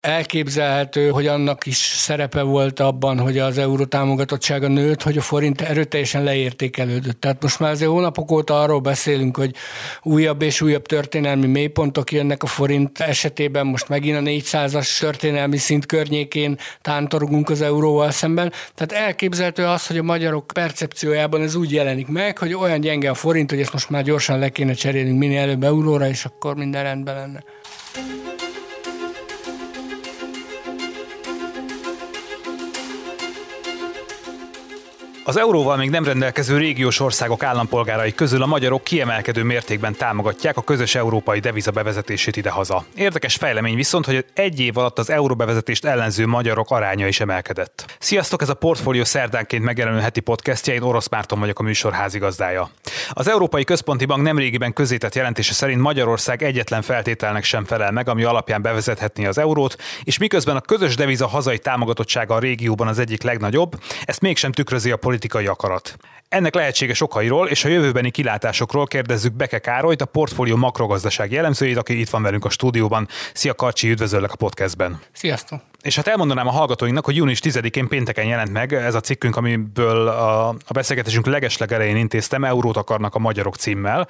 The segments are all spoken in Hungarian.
Elképzelhető, hogy annak is szerepe volt abban, hogy az euró támogatottsága nőtt, hogy a forint erőteljesen leértékelődött. Tehát most már azért hónapok óta arról beszélünk, hogy újabb és újabb történelmi mélypontok jönnek a forint esetében, most megint a 400-as történelmi szint környékén tántorgunk az euróval szemben. Tehát elképzelhető az, hogy a magyarok percepciójában ez úgy jelenik meg, hogy olyan gyenge a forint, hogy ezt most már gyorsan le kéne cserélnünk minél előbb euróra, és akkor minden rendben lenne. Az euróval még nem rendelkező régiós országok állampolgárai közül a magyarok kiemelkedő mértékben támogatják a közös európai deviza bevezetését idehaza. Érdekes fejlemény viszont, hogy egy év alatt az euró bevezetést ellenző magyarok aránya is emelkedett. Sziasztok, ez a Portfolio szerdánként megjelenő heti podcastja, én Orosz Márton vagyok a műsor házigazdája. Az Európai Központi Bank nemrégiben közétett jelentése szerint Magyarország egyetlen feltételnek sem felel meg, ami alapján bevezethetné az eurót, és miközben a közös deviza hazai támogatottsága a régióban az egyik legnagyobb, ezt mégsem tükrözi a politikai akarat. Ennek lehetséges okairól és a jövőbeni kilátásokról kérdezzük Beke Károlyt, a portfólió makrogazdasági jellemzőjét, aki itt van velünk a stúdióban. Szia Karcsi, üdvözöllek a podcastben. Sziasztok! És hát elmondanám a hallgatóinknak, hogy június 10-én pénteken jelent meg ez a cikkünk, amiből a, a beszélgetésünk legesleg elején intéztem, Eurót akarnak a magyarok címmel.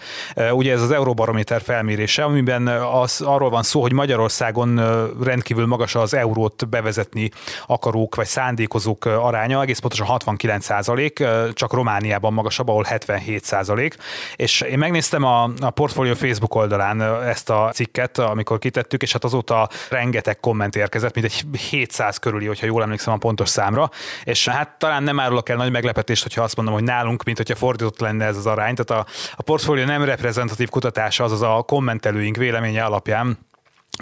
Ugye ez az Euróbarométer felmérése, amiben az, arról van szó, hogy Magyarországon rendkívül magas az eurót bevezetni akarók vagy szándékozók aránya, egész pontosan 69 százalék, csak Romániában magasabb, ahol 77 százalék. És én megnéztem a, a Portfolio Facebook oldalán ezt a cikket, amikor kitettük, és hát azóta rengeteg komment érkezett, mint egy 700 körüli, hogyha jól emlékszem a pontos számra, és hát talán nem árulok el nagy meglepetést, hogyha azt mondom, hogy nálunk, mint hogyha fordított lenne ez az arány, tehát a, a portfólió nem reprezentatív kutatása, azaz a kommentelőink véleménye alapján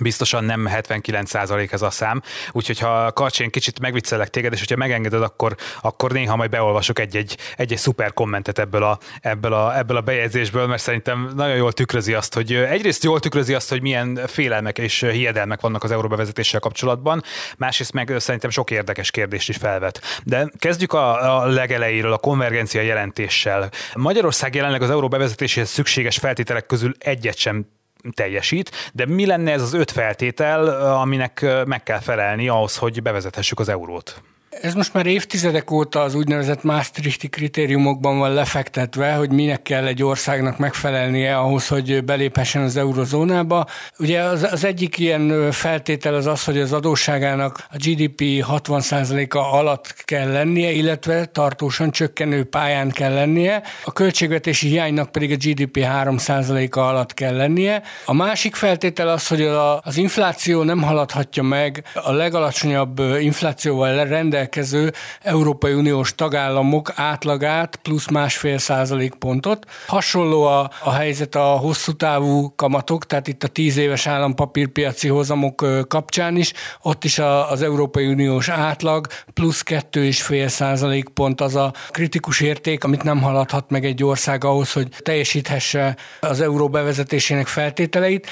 biztosan nem 79% ez a szám, úgyhogy ha Karcsi, én kicsit megviccelek téged, és hogyha megengeded, akkor, akkor néha majd beolvasok egy-egy, egy-egy szuper kommentet ebből a, ebből, a, ebből a bejegyzésből, mert szerintem nagyon jól tükrözi azt, hogy egyrészt jól tükrözi azt, hogy milyen félelmek és hiedelmek vannak az euróbevezetéssel kapcsolatban, másrészt meg szerintem sok érdekes kérdést is felvet. De kezdjük a, a legelejéről, a konvergencia jelentéssel. Magyarország jelenleg az euró bevezetéséhez szükséges feltételek közül egyet sem teljesít, de mi lenne ez az öt feltétel, aminek meg kell felelni ahhoz, hogy bevezethessük az eurót? Ez most már évtizedek óta az úgynevezett Maastrichti kritériumokban van lefektetve, hogy minek kell egy országnak megfelelnie ahhoz, hogy beléphessen az eurozónába. Ugye az, az egyik ilyen feltétel az az, hogy az adósságának a GDP 60%-a alatt kell lennie, illetve tartósan csökkenő pályán kell lennie, a költségvetési hiánynak pedig a GDP 3%-a alatt kell lennie. A másik feltétel az, hogy az infláció nem haladhatja meg a legalacsonyabb inflációval rendelkező rendelkező Európai Uniós tagállamok átlagát plusz másfél százalék pontot. Hasonló a, a helyzet a hosszú távú kamatok, tehát itt a tíz éves állampapírpiaci hozamok kapcsán is, ott is a, az Európai Uniós átlag plusz kettő és fél százalék pont az a kritikus érték, amit nem haladhat meg egy ország ahhoz, hogy teljesíthesse az euró bevezetésének feltételeit.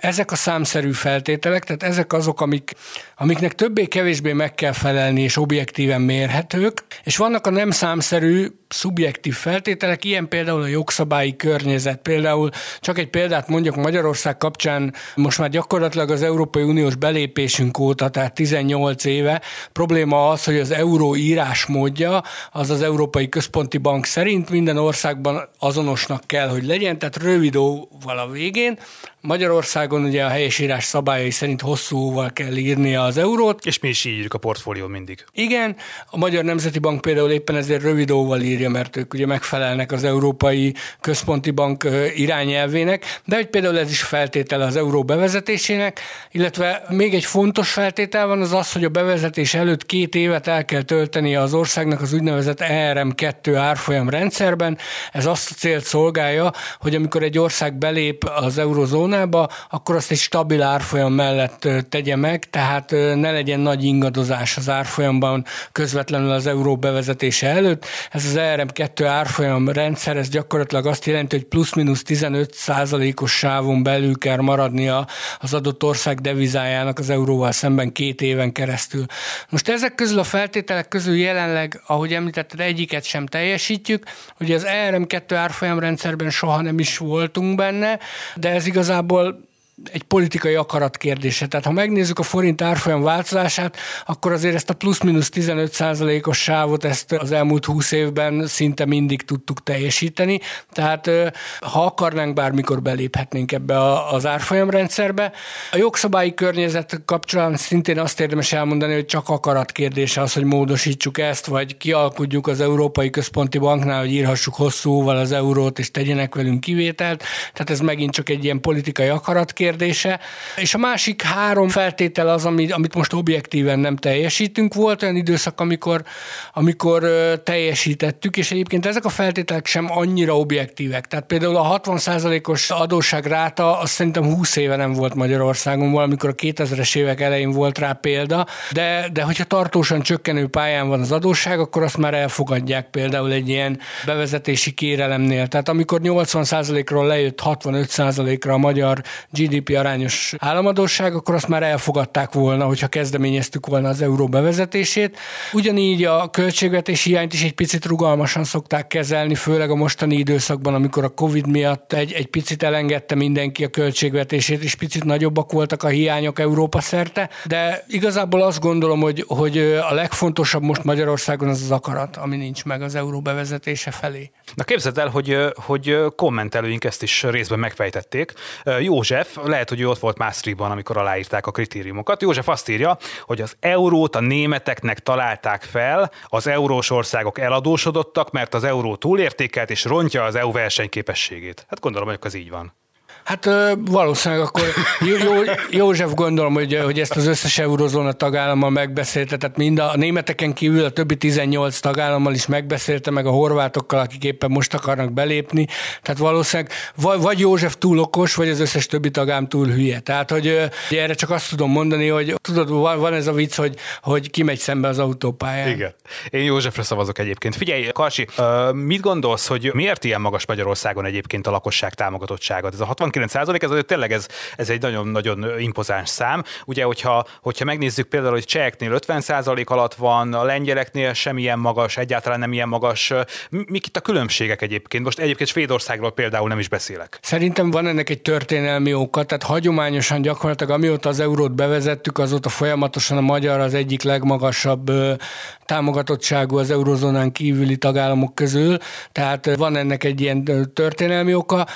Ezek a számszerű feltételek, tehát ezek azok, amik, amiknek többé-kevésbé meg kell felelni, és objektíven mérhetők, és vannak a nem számszerű szubjektív feltételek, ilyen például a jogszabályi környezet. Például csak egy példát mondjak Magyarország kapcsán, most már gyakorlatilag az Európai Uniós belépésünk óta, tehát 18 éve, probléma az, hogy az euró írásmódja az az Európai Központi Bank szerint minden országban azonosnak kell, hogy legyen, tehát rövid óval a végén. Magyarországon ugye a helyesírás szabályai szerint hosszú óval kell írnia az eurót. És mi is írjuk a portfólió mindig. Igen, a Magyar Nemzeti Bank például éppen ezért rövid óval ír írja, mert ők ugye megfelelnek az Európai Központi Bank irányelvének, de hogy például ez is feltétele az euró bevezetésének, illetve még egy fontos feltétel van az az, hogy a bevezetés előtt két évet el kell tölteni az országnak az úgynevezett ERM2 árfolyam rendszerben. Ez azt a célt szolgálja, hogy amikor egy ország belép az eurozónába, akkor azt egy stabil árfolyam mellett tegye meg, tehát ne legyen nagy ingadozás az árfolyamban közvetlenül az euró bevezetése előtt. Ez az ERM2 árfolyam rendszer, ez gyakorlatilag azt jelenti, hogy plusz-minusz 15 százalékos sávon belül kell maradnia az adott ország devizájának az euróval szemben két éven keresztül. Most ezek közül a feltételek közül jelenleg, ahogy említetted, egyiket sem teljesítjük, hogy az ERM2 árfolyam rendszerben soha nem is voltunk benne, de ez igazából egy politikai akarat kérdése. Tehát ha megnézzük a forint árfolyam változását, akkor azért ezt a plusz-minusz 15 százalékos sávot ezt az elmúlt 20 évben szinte mindig tudtuk teljesíteni. Tehát ha akarnánk, bármikor beléphetnénk ebbe az árfolyamrendszerbe. A jogszabályi környezet kapcsolatban szintén azt érdemes elmondani, hogy csak akarat kérdése az, hogy módosítsuk ezt, vagy kialkudjuk az Európai Központi Banknál, hogy írhassuk hosszúval az eurót, és tegyenek velünk kivételt. Tehát ez megint csak egy ilyen politikai akarat kérdése. És a másik három feltétel az, amit, amit most objektíven nem teljesítünk. Volt olyan időszak, amikor, amikor teljesítettük, és egyébként ezek a feltételek sem annyira objektívek. Tehát például a 60%-os adósságráta azt szerintem 20 éve nem volt Magyarországon, valamikor a 2000-es évek elején volt rá példa, de, de hogyha tartósan csökkenő pályán van az adósság, akkor azt már elfogadják például egy ilyen bevezetési kérelemnél. Tehát amikor 80%-ról lejött 65%-ra a magyar GDP arányos államadóság, akkor azt már elfogadták volna, hogyha kezdeményeztük volna az euró bevezetését. Ugyanígy a költségvetési hiányt is egy picit rugalmasan szokták kezelni, főleg a mostani időszakban, amikor a Covid miatt egy, egy picit elengedte mindenki a költségvetését, és picit nagyobbak voltak a hiányok Európa szerte, de igazából azt gondolom, hogy, hogy a legfontosabb most Magyarországon az az akarat, ami nincs meg az euró bevezetése felé. Na képzeld el, hogy, hogy kommentelőink ezt is részben megfejtették. József, lehet, hogy ő ott volt Maastrichtban, amikor aláírták a kritériumokat. József azt írja, hogy az eurót a németeknek találták fel, az eurós országok eladósodottak, mert az euró túlértékelt és rontja az EU versenyképességét. Hát gondolom, hogy ez így van. Hát valószínűleg akkor Jó, József gondolom, hogy, hogy ezt az összes eurozóna tagállammal megbeszélte, tehát mind a, a németeken kívül a többi 18 tagállammal is megbeszélte, meg a horvátokkal, akik éppen most akarnak belépni. Tehát valószínűleg vagy, József túl okos, vagy az összes többi tagállam túl hülye. Tehát, hogy, erre csak azt tudom mondani, hogy tudod, van, ez a vicc, hogy, hogy kimegy szembe az autópályán. Igen. Én Józsefre szavazok egyébként. Figyelj, Karsi, mit gondolsz, hogy miért ilyen magas Magyarországon egyébként a lakosság támogatottsága? Ez a 60 39 ez azért tényleg ez, ez egy nagyon-nagyon impozáns szám. Ugye, hogyha, hogyha megnézzük például, hogy cseheknél 50% alatt van, a lengyeleknél sem magas, egyáltalán nem ilyen magas. Mik itt a különbségek egyébként? Most egyébként Svédországról például nem is beszélek. Szerintem van ennek egy történelmi oka, tehát hagyományosan gyakorlatilag amióta az eurót bevezettük, azóta folyamatosan a magyar az egyik legmagasabb támogatottságú az eurozónán kívüli tagállamok közül, tehát van ennek egy ilyen történelmi oka.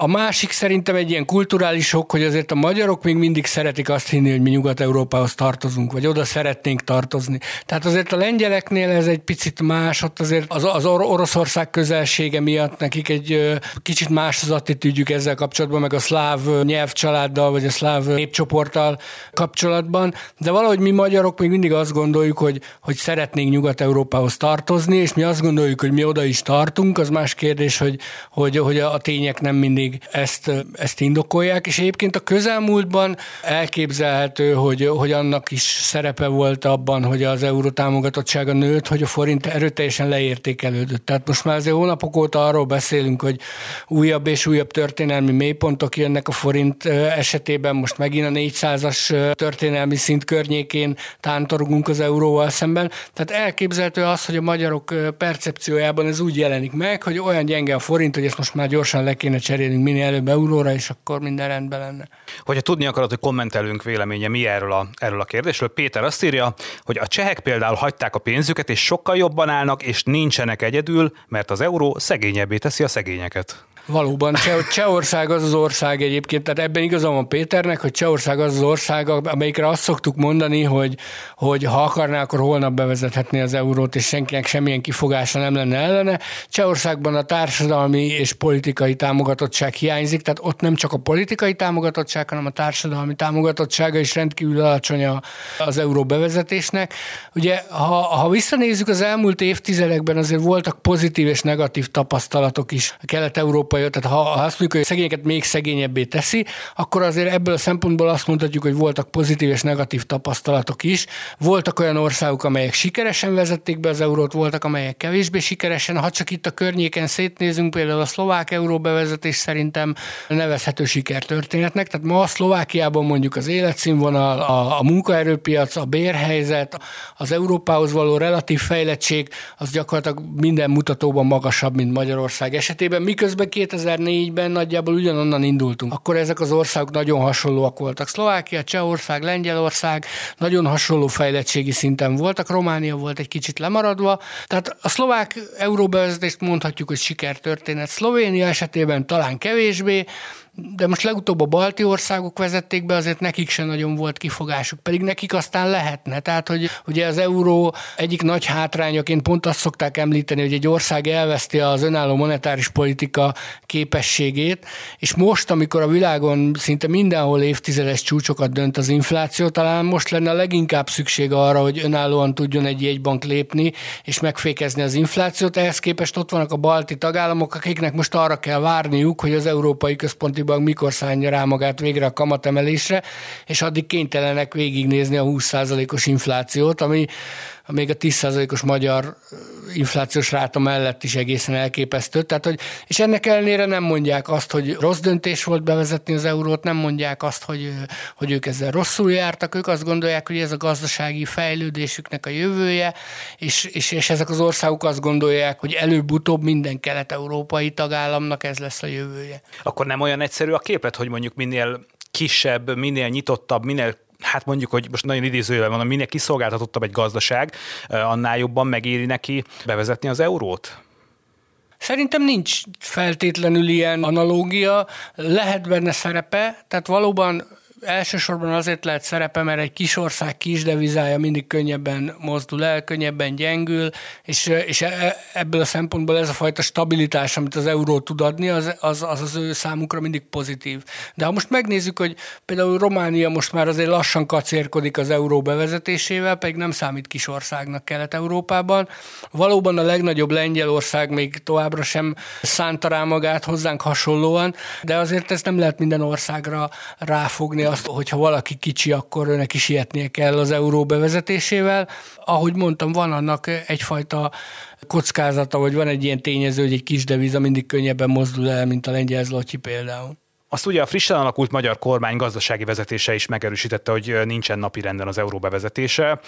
A másik szerintem egy ilyen kulturális ok, hogy azért a magyarok még mindig szeretik azt hinni, hogy mi Nyugat-Európához tartozunk, vagy oda szeretnénk tartozni. Tehát azért a lengyeleknél ez egy picit más, ott azért az, az Oroszország közelsége miatt nekik egy kicsit más az attitűdjük ezzel kapcsolatban, meg a szláv nyelvcsaláddal, vagy a szláv népcsoporttal kapcsolatban, de valahogy mi magyarok még mindig azt gondoljuk, hogy, hogy szeretnénk Nyugat-Európához tartozni, és mi azt gondoljuk, hogy mi oda is tartunk, az más kérdés, hogy, hogy, hogy a tények nem mindig mindig ezt, ezt indokolják, és egyébként a közelmúltban elképzelhető, hogy, hogy annak is szerepe volt abban, hogy az euró támogatottsága nőtt, hogy a forint erőteljesen leértékelődött. Tehát most már azért hónapok óta arról beszélünk, hogy újabb és újabb történelmi mélypontok jönnek a forint esetében, most megint a 400-as történelmi szint környékén tántorogunk az euróval szemben. Tehát elképzelhető az, hogy a magyarok percepciójában ez úgy jelenik meg, hogy olyan gyenge a forint, hogy ezt most már gyorsan le kéne cserélni átérünk minél előbb euróra, és akkor minden rendben lenne. Hogyha tudni akarod, hogy kommentelünk véleménye mi erről a, erről a kérdésről, Péter azt írja, hogy a csehek például hagyták a pénzüket, és sokkal jobban állnak, és nincsenek egyedül, mert az euró szegényebbé teszi a szegényeket. Valóban, Cseh- Csehország az az ország egyébként, tehát ebben igazam van Péternek, hogy Csehország az az ország, amelyikre azt szoktuk mondani, hogy, hogy ha akarná, akkor holnap bevezethetné az eurót, és senkinek semmilyen kifogása nem lenne ellene. Csehországban a társadalmi és politikai támogatottság hiányzik, tehát ott nem csak a politikai támogatottság, hanem a társadalmi támogatottsága is rendkívül alacsony az euró bevezetésnek. Ugye, ha, ha visszanézzük az elmúlt évtizedekben, azért voltak pozitív és negatív tapasztalatok is a kelet-európai tehát ha, ha azt mondjuk, hogy szegényeket még szegényebbé teszi, akkor azért ebből a szempontból azt mondhatjuk, hogy voltak pozitív és negatív tapasztalatok is. Voltak olyan országok, amelyek sikeresen vezették be az eurót, voltak, amelyek kevésbé sikeresen. Ha csak itt a környéken szétnézünk, például a szlovák euró bevezetés szerintem nevezhető sikertörténetnek. Tehát ma a Szlovákiában mondjuk az életszínvonal, a, a munkaerőpiac, a bérhelyzet, az Európához való relatív fejlettség, az gyakorlatilag minden mutatóban magasabb, mint Magyarország esetében, miközben két 2004-ben nagyjából ugyanonnan indultunk. Akkor ezek az országok nagyon hasonlóak voltak. Szlovákia, Csehország, Lengyelország nagyon hasonló fejlettségi szinten voltak, Románia volt egy kicsit lemaradva. Tehát a szlovák euróbevezetést mondhatjuk, hogy sikertörténet. Szlovénia esetében talán kevésbé, de most legutóbb a balti országok vezették be, azért nekik sem nagyon volt kifogásuk, pedig nekik aztán lehetne. Tehát, hogy ugye az euró egyik nagy hátrányaként pont azt szokták említeni, hogy egy ország elveszti az önálló monetáris politika képességét, és most, amikor a világon szinte mindenhol évtizedes csúcsokat dönt az infláció, talán most lenne a leginkább szükség arra, hogy önállóan tudjon egy jegybank lépni, és megfékezni az inflációt. Ehhez képest ott vannak a balti tagállamok, akiknek most arra kell várniuk, hogy az Európai Központi Bank mikor szállja rá magát végre a kamatemelésre, és addig kénytelenek végignézni a 20%-os inflációt, ami még a 10%-os magyar inflációs ráta mellett is egészen elképesztő. Tehát, hogy, és ennek ellenére nem mondják azt, hogy rossz döntés volt bevezetni az eurót, nem mondják azt, hogy, hogy ők ezzel rosszul jártak, ők azt gondolják, hogy ez a gazdasági fejlődésüknek a jövője, és, és, és ezek az országok azt gondolják, hogy előbb-utóbb minden kelet-európai tagállamnak ez lesz a jövője. Akkor nem olyan egyszerű a képet, hogy mondjuk minél kisebb, minél nyitottabb, minél hát mondjuk, hogy most nagyon idézőjelben mondom, minél kiszolgáltatottabb egy gazdaság, annál jobban megéri neki bevezetni az eurót? Szerintem nincs feltétlenül ilyen analógia, lehet benne szerepe, tehát valóban elsősorban azért lehet szerepe, mert egy kis ország kis devizája mindig könnyebben mozdul el, könnyebben gyengül, és, és e, ebből a szempontból ez a fajta stabilitás, amit az euró tud adni, az az, az, az ő számukra mindig pozitív. De ha most megnézzük, hogy például Románia most már azért lassan kacérkodik az euró bevezetésével, pedig nem számít kis országnak Kelet-Európában. Valóban a legnagyobb Lengyelország még továbbra sem szánta rá magát hozzánk hasonlóan, de azért ezt nem lehet minden országra ráfogni azt, hogyha valaki kicsi, akkor őnek is sietnie kell az euró bevezetésével. Ahogy mondtam, van annak egyfajta kockázata, vagy van egy ilyen tényező, hogy egy kis deviza mindig könnyebben mozdul el, mint a lengyel zloty például. Azt ugye a frissen alakult magyar kormány gazdasági vezetése is megerősítette, hogy nincsen napi renden az euró bevezetése.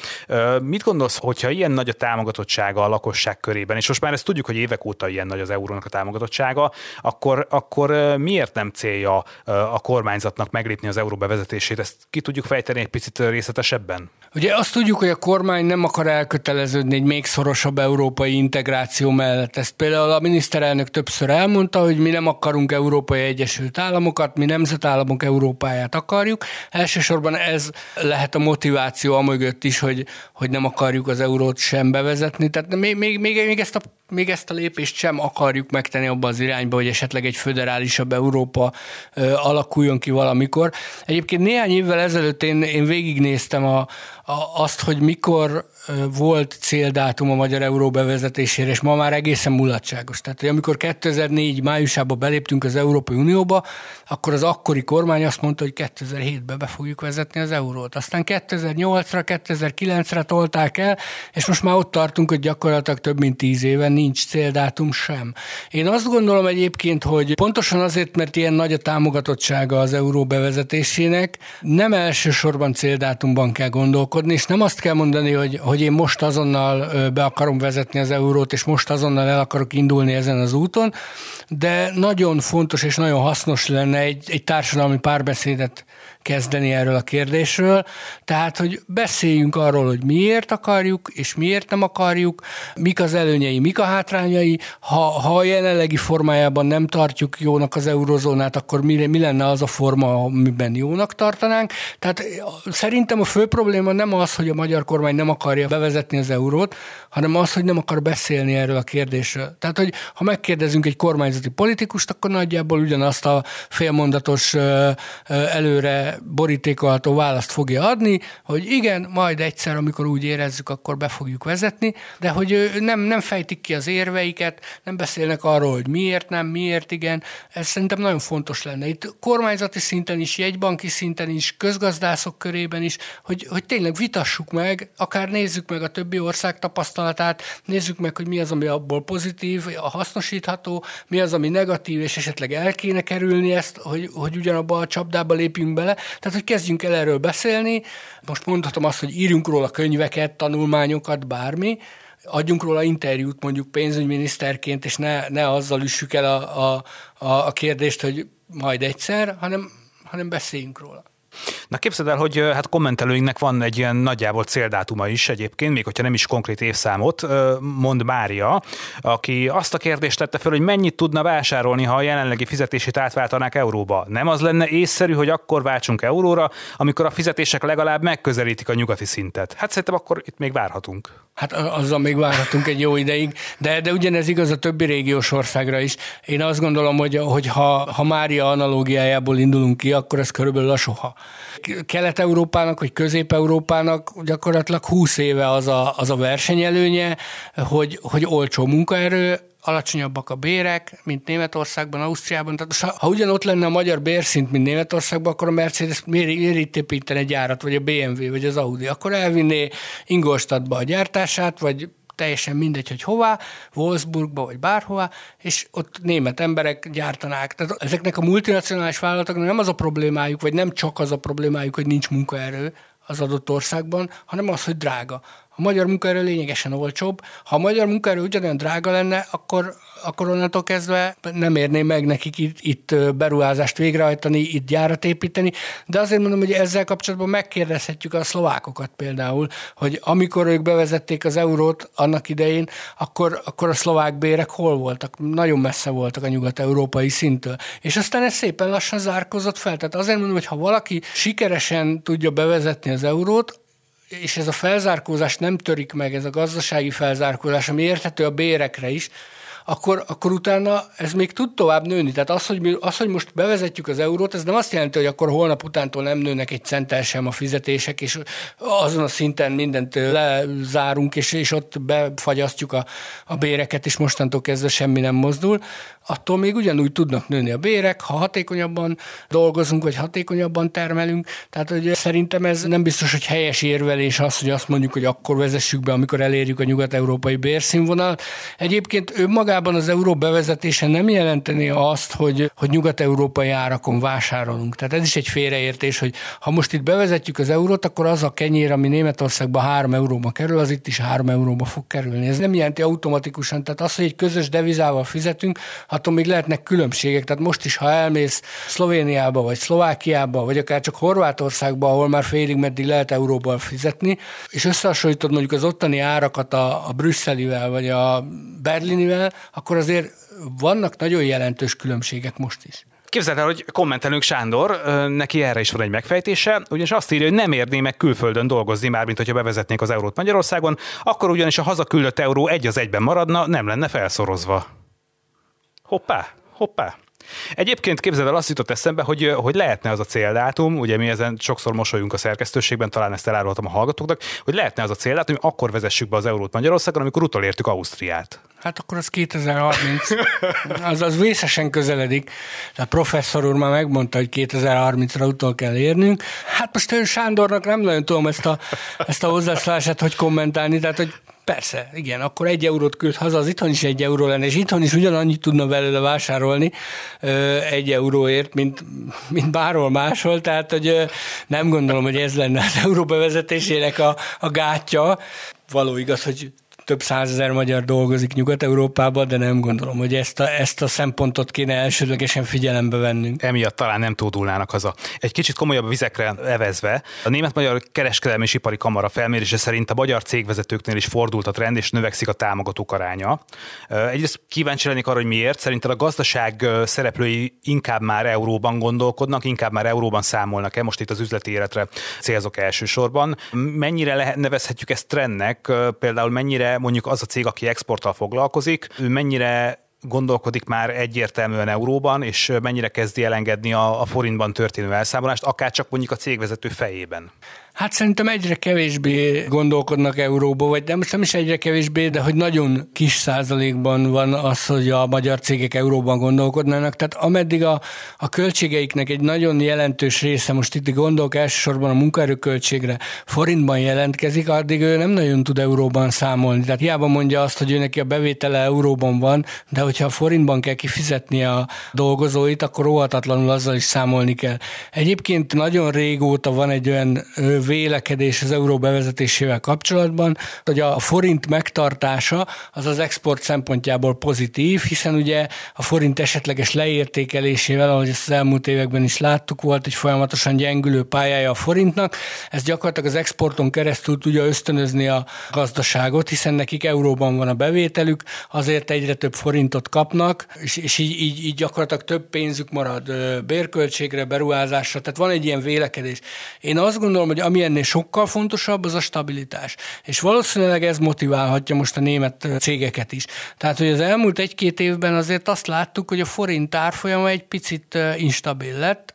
Mit gondolsz, hogyha ilyen nagy a támogatottsága a lakosság körében, és most már ezt tudjuk, hogy évek óta ilyen nagy az eurónak a támogatottsága, akkor, akkor miért nem célja a kormányzatnak meglépni az euró bevezetését? Ezt ki tudjuk fejteni egy picit részletesebben? Ugye azt tudjuk, hogy a kormány nem akar elköteleződni egy még szorosabb európai integráció mellett. Ezt például a miniszterelnök többször elmondta, hogy mi nem akarunk Európai Egyesült Államokat, mi nemzetállamok Európáját akarjuk. Elsősorban ez lehet a motiváció a mögött is, hogy, hogy nem akarjuk az eurót sem bevezetni. Tehát még, még, még, még ezt a még ezt a lépést sem akarjuk megtenni abba az irányba, hogy esetleg egy föderálisabb Európa ö, alakuljon ki valamikor. Egyébként néhány évvel ezelőtt én, én végignéztem a, a, azt, hogy mikor volt céldátum a magyar euró bevezetésére, és ma már egészen mulatságos. Tehát, hogy amikor 2004 májusában beléptünk az Európai Unióba, akkor az akkori kormány azt mondta, hogy 2007-ben be fogjuk vezetni az eurót. Aztán 2008-ra, 2009-re tolták el, és most már ott tartunk, hogy gyakorlatilag több mint tíz éve nincs céldátum sem. Én azt gondolom egyébként, hogy pontosan azért, mert ilyen nagy a támogatottsága az euró bevezetésének, nem elsősorban céldátumban kell gondolkodni, és nem azt kell mondani, hogy, hogy én most azonnal be akarom vezetni az eurót, és most azonnal el akarok indulni ezen az úton, de nagyon fontos és nagyon hasznos lenne egy, egy társadalmi párbeszédet kezdeni erről a kérdésről. Tehát, hogy beszéljünk arról, hogy miért akarjuk, és miért nem akarjuk, mik az előnyei, mik a hátrányai. Ha, ha a jelenlegi formájában nem tartjuk jónak az eurozónát, akkor mi, mi lenne az a forma, amiben jónak tartanánk. Tehát szerintem a fő probléma nem az, hogy a magyar kormány nem akarja bevezetni az eurót, hanem az, hogy nem akar beszélni erről a kérdésről. Tehát, hogy ha megkérdezünk egy kormányzati politikust, akkor nagyjából ugyanazt a félmondatos előre borítékolható választ fogja adni, hogy igen, majd egyszer, amikor úgy érezzük, akkor be fogjuk vezetni, de hogy nem, nem fejtik ki az érveiket, nem beszélnek arról, hogy miért nem, miért igen. Ez szerintem nagyon fontos lenne. Itt kormányzati szinten is, jegybanki szinten is, közgazdászok körében is, hogy, hogy tényleg vitassuk meg, akár nézzük meg a többi ország tapasztalatát, nézzük meg, hogy mi az, ami abból pozitív, a hasznosítható, mi az, ami negatív, és esetleg el kéne kerülni ezt, hogy, hogy ugyanabba a csapdába lépjünk bele. Tehát, hogy kezdjünk el erről beszélni. Most mondhatom azt, hogy írjunk róla könyveket, tanulmányokat, bármi, adjunk róla interjút mondjuk pénzügyminiszterként, és ne, ne azzal üssük el a, a, a kérdést, hogy majd egyszer, hanem, hanem beszéljünk róla. Na képzeld el, hogy hát kommentelőinknek van egy ilyen nagyjából céldátuma is egyébként, még hogyha nem is konkrét évszámot, mond Mária, aki azt a kérdést tette fel, hogy mennyit tudna vásárolni, ha a jelenlegi fizetését átváltanák euróba. Nem az lenne észszerű, hogy akkor váltsunk euróra, amikor a fizetések legalább megközelítik a nyugati szintet. Hát szerintem akkor itt még várhatunk. Hát azzal még várhatunk egy jó ideig, de, de ugyanez igaz a többi régiós országra is. Én azt gondolom, hogy, hogy ha, ha Mária analógiájából indulunk ki, akkor ez körülbelül a soha. Kelet-Európának vagy Közép-Európának gyakorlatilag 20 éve az a, az a versenyelőnye, hogy, hogy olcsó munkaerő, alacsonyabbak a bérek, mint Németországban, Ausztriában. Tehát ha ugyanott lenne a magyar bérszint, mint Németországban, akkor a Mercedes miért itt építene egy árat, vagy a BMW, vagy az Audi, akkor elvinné Ingolstadtba a gyártását, vagy teljesen mindegy, hogy hová, Wolfsburgba vagy bárhová, és ott német emberek gyártanák. Tehát ezeknek a multinacionális vállalatoknak nem az a problémájuk, vagy nem csak az a problémájuk, hogy nincs munkaerő az adott országban, hanem az, hogy drága. A magyar munkaerő lényegesen olcsóbb. Ha a magyar munkaerő ugyanolyan drága lenne, akkor, akkor onnantól kezdve nem érné meg nekik itt, itt beruházást végrehajtani, itt gyárat építeni, de azért mondom, hogy ezzel kapcsolatban megkérdezhetjük a szlovákokat például, hogy amikor ők bevezették az eurót annak idején, akkor, akkor a szlovák bérek hol voltak? Nagyon messze voltak a nyugat-európai szintől. És aztán ez szépen lassan zárkozott fel. Tehát azért mondom, hogy ha valaki sikeresen tudja bevezetni az eurót, és ez a felzárkózás nem törik meg, ez a gazdasági felzárkózás, ami érthető a bérekre is, akkor, akkor utána ez még tud tovább nőni. Tehát az hogy, mi, az, hogy most bevezetjük az eurót, ez nem azt jelenti, hogy akkor holnap utántól nem nőnek egy centel sem a fizetések, és azon a szinten mindent lezárunk, és, és ott befagyasztjuk a, a béreket, és mostantól kezdve semmi nem mozdul. Attól még ugyanúgy tudnak nőni a bérek, ha hatékonyabban dolgozunk, vagy hatékonyabban termelünk. Tehát hogy szerintem ez nem biztos, hogy helyes érvelés az, hogy azt mondjuk, hogy akkor vezessük be, amikor elérjük a nyugat-európai bérszínvonalat. Egyébként önmagában az euró bevezetése nem jelenteni azt, hogy, hogy nyugat-európai árakon vásárolunk. Tehát ez is egy félreértés, hogy ha most itt bevezetjük az eurót, akkor az a kenyér, ami Németországban 3 euróba kerül, az itt is 3 euróba fog kerülni. Ez nem jelenti automatikusan. Tehát az, hogy egy közös devizával fizetünk, attól még lehetnek különbségek. Tehát most is, ha elmész Szlovéniába, vagy Szlovákiába, vagy akár csak Horvátországba, ahol már félig meddig lehet euróban fizetni, és összehasonlítod mondjuk az ottani árakat a, a brüsszelivel, vagy a berlinivel, akkor azért vannak nagyon jelentős különbségek most is. Képzeld el, hogy kommentelünk Sándor, neki erre is van egy megfejtése, ugyanis azt írja, hogy nem érné meg külföldön dolgozni, már mint hogyha bevezetnék az eurót Magyarországon, akkor ugyanis a hazaküldött euró egy az egyben maradna, nem lenne felszorozva. Hoppá, hoppá. Egyébként képzeld el, azt jutott eszembe, hogy, hogy lehetne az a céldátum, ugye mi ezen sokszor mosolyunk a szerkesztőségben, talán ezt elárultam a hallgatóknak, hogy lehetne az a céldátum, hogy akkor vezessük be az eurót Magyarországon, amikor utolértük Ausztriát. Hát akkor az 2030. az, az vészesen közeledik. A professzor úr már megmondta, hogy 2030-ra utol kell érnünk. Hát most ön Sándornak nem nagyon tudom ezt a, ezt a hozzászólását, hogy kommentálni, tehát hogy Persze, igen, akkor egy eurót küld haza, az itthon is egy euró lenne, és itthon is ugyanannyit tudna belőle vásárolni egy euróért, mint, mint bárhol máshol, tehát hogy nem gondolom, hogy ez lenne az euró bevezetésének a, a gátja. Való igaz, hogy több százezer magyar dolgozik Nyugat-Európában, de nem gondolom, hogy ezt a, ezt a szempontot kéne elsődlegesen figyelembe vennünk. Emiatt talán nem tódulnának haza. Egy kicsit komolyabb vizekre evezve, a Német-Magyar Kereskedelmi és Ipari Kamara felmérése szerint a magyar cégvezetőknél is fordult a trend, és növekszik a támogatók aránya. Egyrészt kíváncsi lennék arra, hogy miért. Szerintem a gazdaság szereplői inkább már euróban gondolkodnak, inkább már euróban számolnak-e, most itt az üzleti életre célzok elsősorban. Mennyire lehet, nevezhetjük ezt trendnek, például mennyire mondjuk az a cég, aki exporttal foglalkozik, ő mennyire gondolkodik már egyértelműen euróban, és mennyire kezdi elengedni a, a forintban történő elszámolást, akár csak mondjuk a cégvezető fejében? Hát szerintem egyre kevésbé gondolkodnak euróba, vagy nem, most nem is egyre kevésbé, de hogy nagyon kis százalékban van az, hogy a magyar cégek euróban gondolkodnának. Tehát ameddig a, a költségeiknek egy nagyon jelentős része, most itt gondolok elsősorban a munkaerőköltségre, forintban jelentkezik, addig ő nem nagyon tud euróban számolni. Tehát hiába mondja azt, hogy ő neki a bevétele euróban van, de hogyha a forintban kell kifizetni a dolgozóit, akkor óhatatlanul azzal is számolni kell. Egyébként nagyon régóta van egy olyan vélekedés az euró bevezetésével kapcsolatban, hogy a forint megtartása az az export szempontjából pozitív, hiszen ugye a forint esetleges leértékelésével, ahogy ezt az elmúlt években is láttuk, volt egy folyamatosan gyengülő pályája a forintnak. Ez gyakorlatilag az exporton keresztül tudja ösztönözni a gazdaságot, hiszen nekik euróban van a bevételük, azért egyre több forintot kapnak, és, és így, így, így gyakorlatilag több pénzük marad bérköltségre, beruházásra. Tehát van egy ilyen vélekedés. Én azt gondolom, hogy ami ennél sokkal fontosabb, az a stabilitás. És valószínűleg ez motiválhatja most a német cégeket is. Tehát, hogy az elmúlt egy-két évben azért azt láttuk, hogy a forint árfolyama egy picit instabil lett,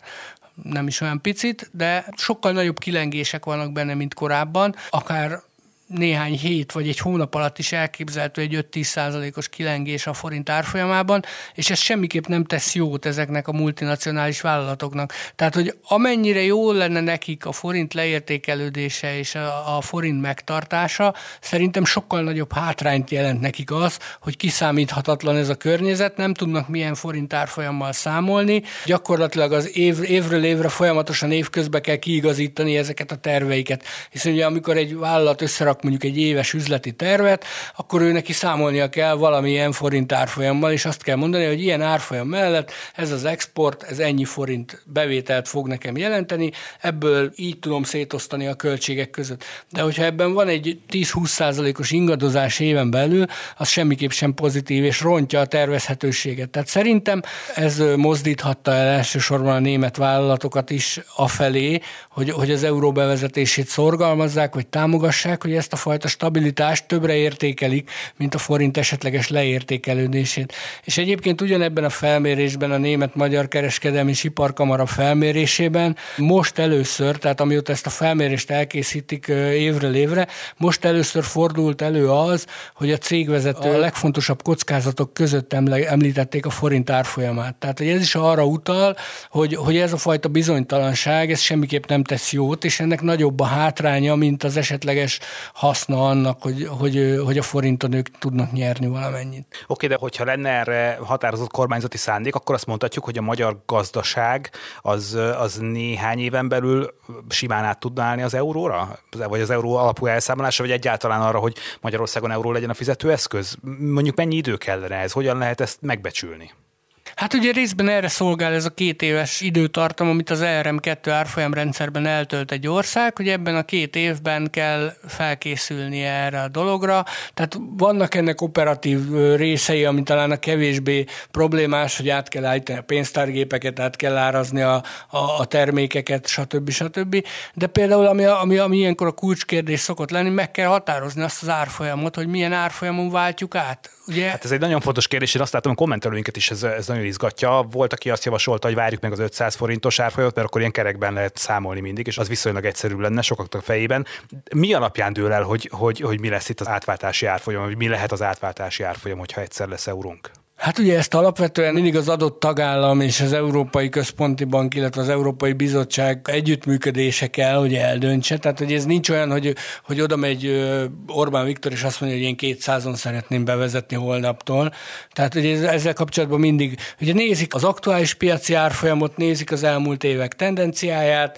nem is olyan picit, de sokkal nagyobb kilengések vannak benne, mint korábban, akár néhány hét vagy egy hónap alatt is elképzelhető egy 5-10 százalékos kilengés a forint árfolyamában, és ez semmiképp nem tesz jót ezeknek a multinacionális vállalatoknak. Tehát, hogy amennyire jó lenne nekik a forint leértékelődése és a, a forint megtartása, szerintem sokkal nagyobb hátrányt jelent nekik az, hogy kiszámíthatatlan ez a környezet, nem tudnak milyen forint árfolyammal számolni, gyakorlatilag az év, évről évre folyamatosan évközben kell kiigazítani ezeket a terveiket. Hiszen ugye amikor egy vállalat összerak rak mondjuk egy éves üzleti tervet, akkor ő neki számolnia kell valamilyen forint árfolyammal, és azt kell mondani, hogy ilyen árfolyam mellett ez az export, ez ennyi forint bevételt fog nekem jelenteni, ebből így tudom szétosztani a költségek között. De hogyha ebben van egy 10-20 százalékos ingadozás éven belül, az semmiképp sem pozitív, és rontja a tervezhetőséget. Tehát szerintem ez mozdíthatta el elsősorban a német vállalatokat is afelé, hogy, hogy az euró bevezetését szorgalmazzák, vagy támogassák, hogy ez ezt a fajta stabilitást többre értékelik, mint a forint esetleges leértékelődését. És egyébként ugyanebben a felmérésben, a Német-Magyar Kereskedelmi Siparkamara felmérésében most először, tehát amióta ezt a felmérést elkészítik évről évre, most először fordult elő az, hogy a cégvezető a legfontosabb kockázatok között említették a forint árfolyamát. Tehát hogy ez is arra utal, hogy, hogy ez a fajta bizonytalanság, ez semmiképp nem tesz jót, és ennek nagyobb a hátránya, mint az esetleges haszna annak, hogy, hogy, hogy a forinton ők tudnak nyerni valamennyit. Oké, de hogyha lenne erre határozott kormányzati szándék, akkor azt mondhatjuk, hogy a magyar gazdaság az, az néhány éven belül simán át tudna állni az euróra? Vagy az euró alapú elszámolása, vagy egyáltalán arra, hogy Magyarországon euró legyen a fizetőeszköz? Mondjuk mennyi idő kellene ez? Hogyan lehet ezt megbecsülni? Hát ugye részben erre szolgál ez a két éves időtartam, amit az ERM2 árfolyamrendszerben eltölt egy ország, hogy ebben a két évben kell felkészülnie erre a dologra. Tehát vannak ennek operatív részei, ami talán a kevésbé problémás, hogy át kell állítani a pénztárgépeket, át kell árazni a, a, a termékeket, stb. stb. De például, ami, ami, ami ilyenkor a kulcskérdés szokott lenni, meg kell határozni azt az árfolyamot, hogy milyen árfolyamon váltjuk át. Ugye? Hát ez egy nagyon fontos kérdés, én azt látom a kommentelőinket is ez, ez nagyon izgatja. Volt, aki azt javasolta, hogy várjuk meg az 500 forintos árfolyamot, mert akkor ilyen kerekben lehet számolni mindig, és az viszonylag egyszerű lenne sokaknak fejében. Mi alapján dől el, hogy, hogy, hogy mi lesz itt az átváltási árfolyam, hogy mi lehet az átváltási árfolyam, hogyha egyszer lesz eurónk? Hát ugye ezt alapvetően mindig az adott tagállam és az Európai Központi Bank, illetve az Európai Bizottság együttműködése kell, hogy eldöntse. Tehát, hogy ez nincs olyan, hogy, hogy oda megy Orbán Viktor, és azt mondja, hogy én 200-on szeretném bevezetni holnaptól. Tehát, hogy ez, ezzel kapcsolatban mindig, ugye nézik az aktuális piaci árfolyamot, nézik az elmúlt évek tendenciáját,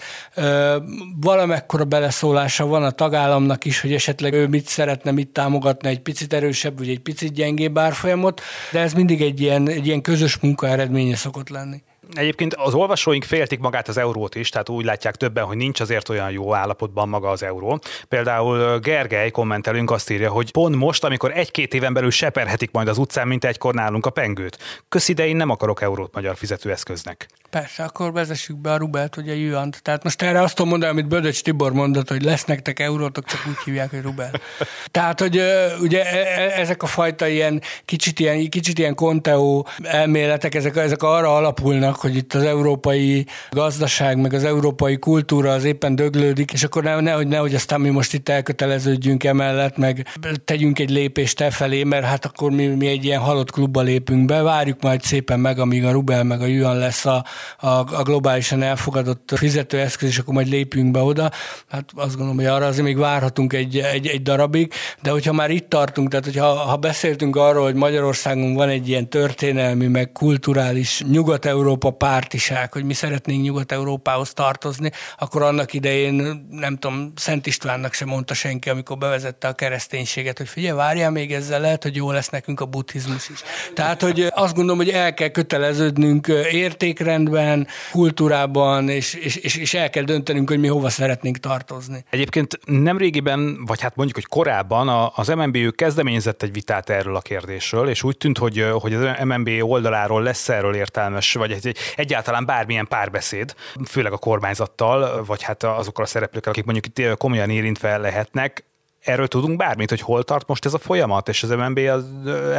valamekkora beleszólása van a tagállamnak is, hogy esetleg ő mit szeretne, mit támogatna, egy picit erősebb, vagy egy picit gyengébb árfolyamot, de ez mindig egy ilyen, egy ilyen közös munka eredménye szokott lenni. Egyébként az olvasóink féltik magát az eurót is, tehát úgy látják többen, hogy nincs azért olyan jó állapotban maga az euró. Például Gergely kommentelünk azt írja, hogy pont most, amikor egy-két éven belül seperhetik majd az utcán, mint egykor nálunk a pengőt. Kösz idején nem akarok eurót magyar fizetőeszköznek. Persze, akkor vezessük be a rubelt, hogy a juant. Tehát most erre azt tudom mondani, amit Bödöcs Tibor mondott, hogy lesz nektek eurótok, csak úgy hívják, hogy rubel. Tehát, hogy ugye e, e, ezek a fajta ilyen kicsit ilyen, kicsit ilyen konteó elméletek, ezek, ezek arra alapulnak, hogy itt az európai gazdaság, meg az európai kultúra az éppen döglődik, és akkor ne, nehogy, nehogy aztán mi most itt elköteleződjünk emellett, meg tegyünk egy lépést e felé, mert hát akkor mi, mi egy ilyen halott klubba lépünk be, várjuk majd szépen meg, amíg a rubel meg a yuan lesz a, a, a globálisan elfogadott fizetőeszköz, és akkor majd lépünk be oda. Hát azt gondolom, hogy arra azért még várhatunk egy, egy, egy darabig, de hogyha már itt tartunk, tehát hogyha ha beszéltünk arról, hogy Magyarországon van egy ilyen történelmi, meg kulturális nyugat-európai Európa pártiság, hogy mi szeretnénk Nyugat-Európához tartozni, akkor annak idején, nem tudom, Szent Istvánnak sem mondta senki, amikor bevezette a kereszténységet, hogy figyelj, várjál még ezzel, lehet, hogy jó lesz nekünk a buddhizmus is. Tehát, hogy azt gondolom, hogy el kell köteleződnünk értékrendben, kultúrában, és, és, és, el kell döntenünk, hogy mi hova szeretnénk tartozni. Egyébként nem régiben, vagy hát mondjuk, hogy korábban az MNB kezdeményezett egy vitát erről a kérdésről, és úgy tűnt, hogy, hogy az MNB oldaláról lesz erről értelmes, vagy egy, egyáltalán bármilyen párbeszéd, főleg a kormányzattal, vagy hát azokkal a szereplőkkel, akik mondjuk itt komolyan érintve lehetnek, Erről tudunk bármit, hogy hol tart most ez a folyamat, és az MNB, az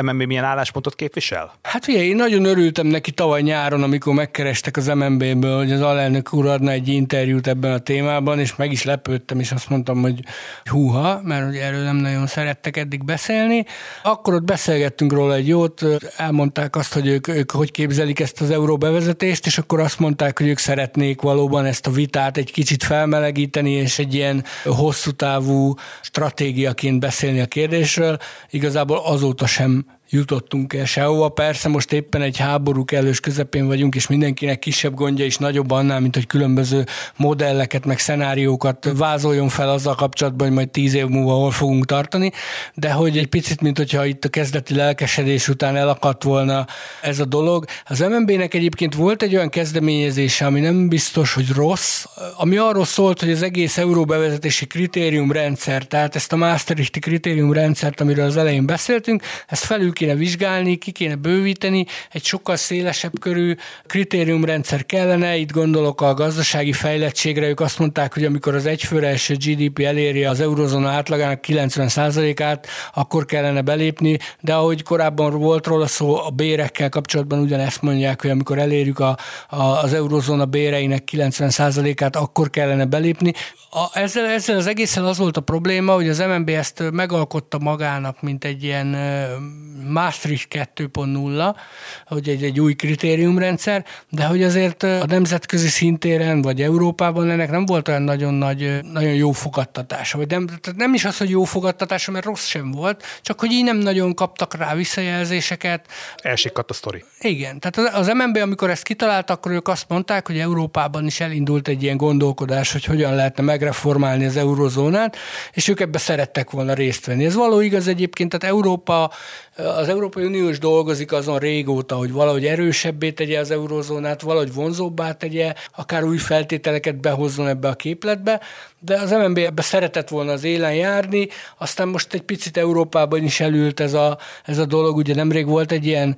MNB milyen álláspontot képvisel? Hát ugye én nagyon örültem neki tavaly nyáron, amikor megkerestek az MNB-ből, hogy az alelnök úr adna egy interjút ebben a témában, és meg is lepődtem, és azt mondtam, hogy húha, mert ugye erről nem nagyon szerettek eddig beszélni. Akkor ott beszélgettünk róla egy jót, elmondták azt, hogy ők, ők hogy képzelik ezt az euró bevezetést, és akkor azt mondták, hogy ők szeretnék valóban ezt a vitát egy kicsit felmelegíteni, és egy ilyen hosszú távú stratégiát stratégiaként beszélni a kérdésről, igazából azóta sem jutottunk el sehova. Persze most éppen egy háború kellős közepén vagyunk, és mindenkinek kisebb gondja is nagyobb annál, mint hogy különböző modelleket, meg szenáriókat vázoljon fel azzal kapcsolatban, hogy majd tíz év múlva hol fogunk tartani, de hogy egy picit, mint hogyha itt a kezdeti lelkesedés után elakadt volna ez a dolog. Az MNB-nek egyébként volt egy olyan kezdeményezése, ami nem biztos, hogy rossz, ami arról szólt, hogy az egész euróbevezetési kritériumrendszer, tehát ezt a Maastrichti kritériumrendszert, amiről az elején beszéltünk, ezt felül kéne vizsgálni, ki kéne bővíteni, egy sokkal szélesebb körű kritériumrendszer kellene, itt gondolok a gazdasági fejlettségre, ők azt mondták, hogy amikor az egyfőres GDP eléri az eurozóna átlagának 90%-át, akkor kellene belépni, de ahogy korábban volt róla szó, a bérekkel kapcsolatban ugyanezt mondják, hogy amikor elérjük a, a, az eurozóna béreinek 90%-át, akkor kellene belépni. A, ezzel, ezzel az egészen az volt a probléma, hogy az MNB ezt megalkotta magának, mint egy ilyen Maastricht 2.0, hogy egy, egy új kritériumrendszer, de hogy azért a nemzetközi szintéren, vagy Európában ennek nem volt olyan nagyon nagy, nagyon jó fogadtatása. Vagy nem, tehát nem is az, hogy jó fogadtatása, mert rossz sem volt, csak hogy így nem nagyon kaptak rá visszajelzéseket. Elsikadt a sztori. Igen, tehát az, az MNB, amikor ezt kitalált, akkor ők azt mondták, hogy Európában is elindult egy ilyen gondolkodás, hogy hogyan lehetne megreformálni az eurozónát, és ők ebbe szerettek volna részt venni. Ez való igaz egyébként, tehát Európa az Európai Unió is dolgozik azon régóta, hogy valahogy erősebbé tegye az eurozónát, valahogy vonzóbbá tegye, akár új feltételeket behozzon ebbe a képletbe, de az MNB ebbe szeretett volna az élen járni, aztán most egy picit Európában is elült ez a, ez a dolog, ugye nemrég volt egy ilyen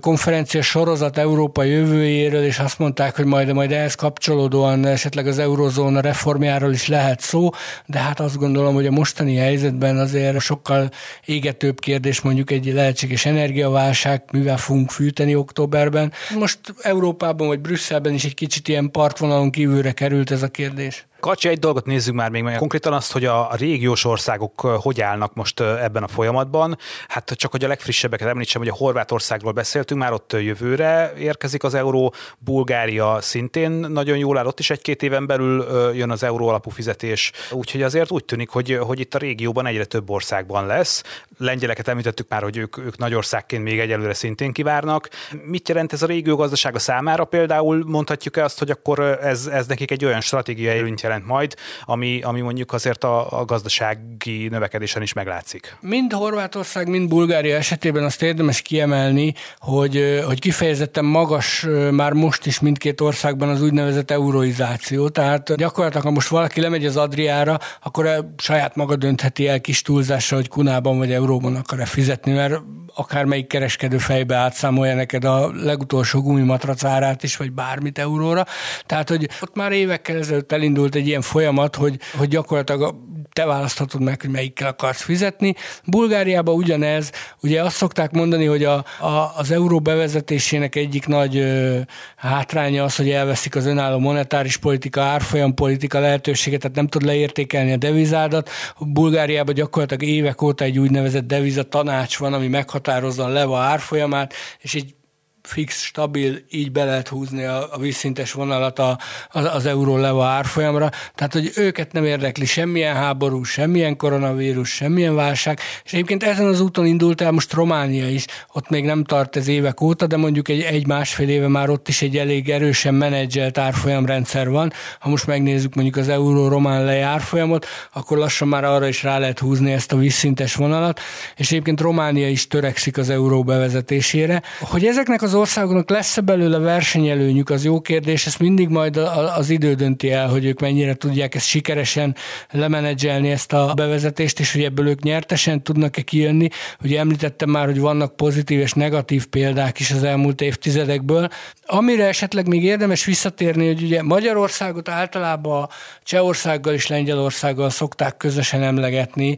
konferencia sorozat Európa jövőjéről, és azt mondták, hogy majd, majd ehhez kapcsolódóan esetleg az eurozóna reformjáról is lehet szó, de hát azt gondolom, hogy a mostani helyzetben azért sokkal égetőbb kérdés mondjuk egy lehetséges energiaválság, mivel fogunk fűteni októberben. Most Európában vagy Brüsszelben is egy kicsit ilyen partvonalon kívülre került ez a kérdés. Kacsi, egy dolgot nézzük már még meg. Konkrétan azt, hogy a régiós országok hogy állnak most ebben a folyamatban. Hát csak, hogy a legfrissebbeket említsem, hogy a Horvátországról beszéltünk, már ott jövőre érkezik az euró, Bulgária szintén nagyon jól áll, ott is egy-két éven belül jön az euró alapú fizetés. Úgyhogy azért úgy tűnik, hogy, hogy itt a régióban egyre több országban lesz. Lengyeleket említettük már, hogy ők, ők nagy még egyelőre szintén kivárnak. Mit jelent ez a régió gazdasága számára? Például mondhatjuk-e azt, hogy akkor ez, ez nekik egy olyan stratégiai előnyt jelent majd, ami, ami mondjuk azért a, a gazdasági növekedésen is meglátszik. Mind Horvátország, mind Bulgária esetében azt érdemes kiemelni, hogy, hogy kifejezetten magas már most is mindkét országban az úgynevezett euroizáció. Tehát gyakorlatilag, ha most valaki lemegy az Adriára, akkor saját maga döntheti el kis túlzással, hogy kunában vagy euróban akar-e fizetni, mert akármelyik kereskedő fejbe átszámolja neked a legutolsó gumimatrac árát is, vagy bármit euróra. Tehát, hogy ott már évekkel ezelőtt elindult egy ilyen folyamat, hogy, hogy gyakorlatilag te választhatod meg, hogy melyikkel akarsz fizetni. Bulgáriában ugyanez, ugye azt szokták mondani, hogy a, a, az euró bevezetésének egyik nagy ö, hátránya az, hogy elveszik az önálló monetáris politika, árfolyam politika lehetőséget, tehát nem tud leértékelni a devizádat. Bulgáriában gyakorlatilag évek óta egy úgynevezett deviza tanács van, ami meghatározza a leva árfolyamát, és egy fix, stabil, így be lehet húzni a, a vízszintes vonalat a, az, az euró leva árfolyamra. Tehát, hogy őket nem érdekli semmilyen háború, semmilyen koronavírus, semmilyen válság. És egyébként ezen az úton indult el most Románia is. Ott még nem tart ez évek óta, de mondjuk egy, egy másfél éve már ott is egy elég erősen menedzselt árfolyamrendszer van. Ha most megnézzük mondjuk az euró-román lejárfolyamot, akkor lassan már arra is rá lehet húzni ezt a vízszintes vonalat. És egyébként Románia is törekszik az euró bevezetésére. Hogy ezeknek az az országoknak lesz-e belőle versenyelőnyük, az jó kérdés, ezt mindig majd az idő dönti el, hogy ők mennyire tudják ezt sikeresen lemenedzselni ezt a bevezetést, és hogy ebből ők nyertesen tudnak-e kijönni. Ugye említettem már, hogy vannak pozitív és negatív példák is az elmúlt évtizedekből. Amire esetleg még érdemes visszatérni, hogy ugye Magyarországot általában Csehországgal és Lengyelországgal szokták közösen emlegetni,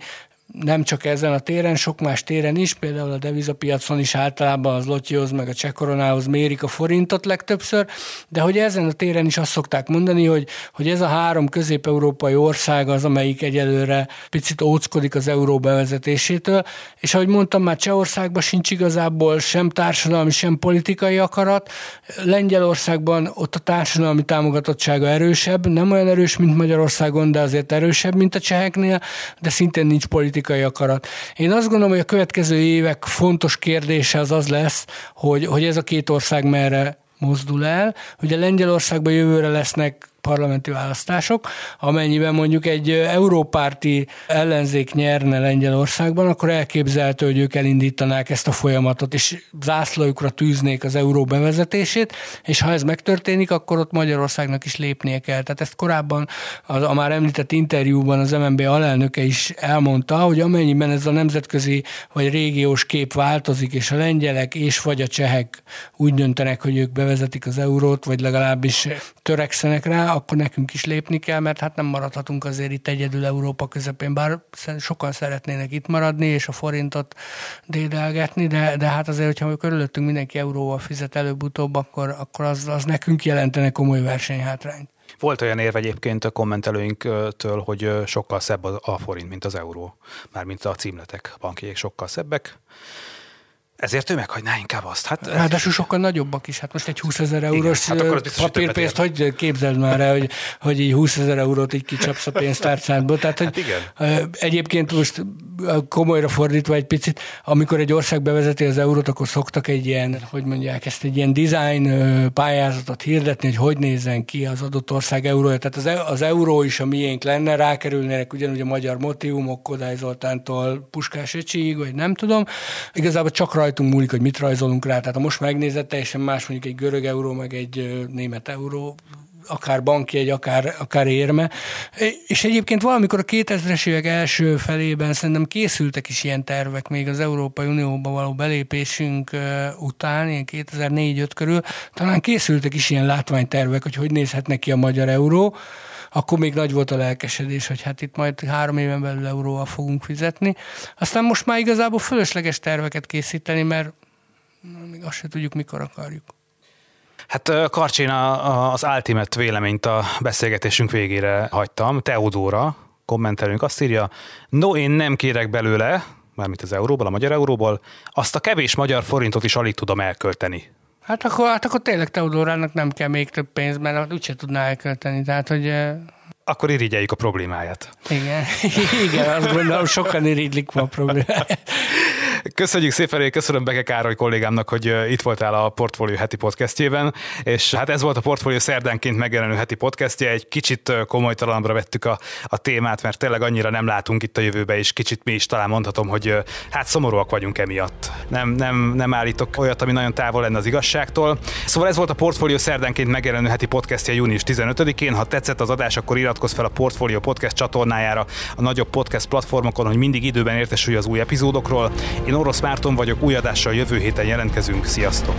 nem csak ezen a téren, sok más téren is, például a devizapiacon is általában az lotyihoz, meg a csekoronához mérik a forintot legtöbbször, de hogy ezen a téren is azt szokták mondani, hogy, hogy ez a három közép-európai ország az, amelyik egyelőre picit óckodik az euró bevezetésétől, és ahogy mondtam, már Csehországban sincs igazából sem társadalmi, sem politikai akarat, Lengyelországban ott a társadalmi támogatottsága erősebb, nem olyan erős, mint Magyarországon, de azért erősebb, mint a cseheknél, de szintén nincs politikai politikai akarat. Én azt gondolom, hogy a következő évek fontos kérdése az az lesz, hogy, hogy ez a két ország merre mozdul el. Ugye Lengyelországban jövőre lesznek parlamenti választások, amennyiben mondjuk egy európárti ellenzék nyerne Lengyelországban, akkor elképzelhető, hogy ők elindítanák ezt a folyamatot, és zászlójukra tűznék az euró bevezetését, és ha ez megtörténik, akkor ott Magyarországnak is lépnie kell. Tehát ezt korábban az, a már említett interjúban az MNB alelnöke is elmondta, hogy amennyiben ez a nemzetközi vagy régiós kép változik, és a lengyelek és vagy a csehek úgy döntenek, hogy ők bevezetik az eurót, vagy legalábbis törekszenek rá, akkor nekünk is lépni kell, mert hát nem maradhatunk azért itt egyedül Európa közepén, bár sokan szeretnének itt maradni, és a forintot dédelgetni, de, de hát azért, hogyha körülöttünk mindenki euróval fizet előbb-utóbb, akkor, akkor az, az nekünk jelentene komoly versenyhátrányt. Volt olyan érve egyébként a kommentelőinktől, hogy sokkal szebb a forint, mint az euró. Mármint a címletek, bankjegyek sokkal szebbek. Ezért ő meghagyná inkább azt. Hát, Ráadásul sokkal nagyobbak is. Hát most egy 20 ezer eurós hát papírpénzt, hogy képzeld már el, hogy, hogy így 20 ezer eurót így kicsapsz a pénztárcádból. Tehát, hogy hát igen. Egyébként most komolyra fordítva egy picit, amikor egy ország bevezeti az eurót, akkor szoktak egy ilyen, hogy mondják, ezt egy ilyen design pályázatot hirdetni, hogy hogy nézzen ki az adott ország eurója. Tehát az, e- az euró is a miénk lenne, rákerülnének ugyanúgy a magyar motivumok, Kodály Zoltántól Puskás Öcsiig, vagy nem tudom. Igazából csak rajtunk múlik, hogy mit rajzolunk rá. Tehát ha most megnézed, teljesen más mondjuk egy görög euró, meg egy német euró, akár egy akár, akár érme. És egyébként valamikor a 2000-es évek első felében szerintem készültek is ilyen tervek még az Európai Unióba való belépésünk után, ilyen 2004-5 körül, talán készültek is ilyen látványtervek, hogy hogy nézhetne ki a magyar euró akkor még nagy volt a lelkesedés, hogy hát itt majd három éven belül euróval fogunk fizetni. Aztán most már igazából fölösleges terveket készíteni, mert még azt se tudjuk, mikor akarjuk. Hát Karcsin az ultimate véleményt a beszélgetésünk végére hagytam. Teodóra, kommentelünk, azt írja, no, én nem kérek belőle, mármint az euróból, a magyar euróból, azt a kevés magyar forintot is alig tudom elkölteni. Hát akkor, hát akkor tényleg Teodorának nem kell még több pénz, mert úgyse tudná elkölteni. Tehát, hogy akkor irigyeljük a problémáját. Igen, igen, azt gondolom, sokan irigylik a problémáját. Köszönjük szépen, köszönöm Beke Károly kollégámnak, hogy itt voltál a Portfolio heti podcastjében, és hát ez volt a Portfolio szerdánként megjelenő heti podcastje, egy kicsit komolytalanabbra vettük a, a témát, mert tényleg annyira nem látunk itt a jövőbe, és kicsit mi is talán mondhatom, hogy hát szomorúak vagyunk emiatt. Nem, nem, nem állítok olyat, ami nagyon távol lenne az igazságtól. Szóval ez volt a Portfolio szerdánként megjelenő heti podcastje június 15-én. Ha tetszett az adás, akkor iratkozz fel a Portfolio podcast csatornájára a nagyobb podcast platformokon, hogy mindig időben értesülj az új epizódokról. Én Orosz Márton vagyok, új adással jövő héten jelentkezünk. Sziasztok!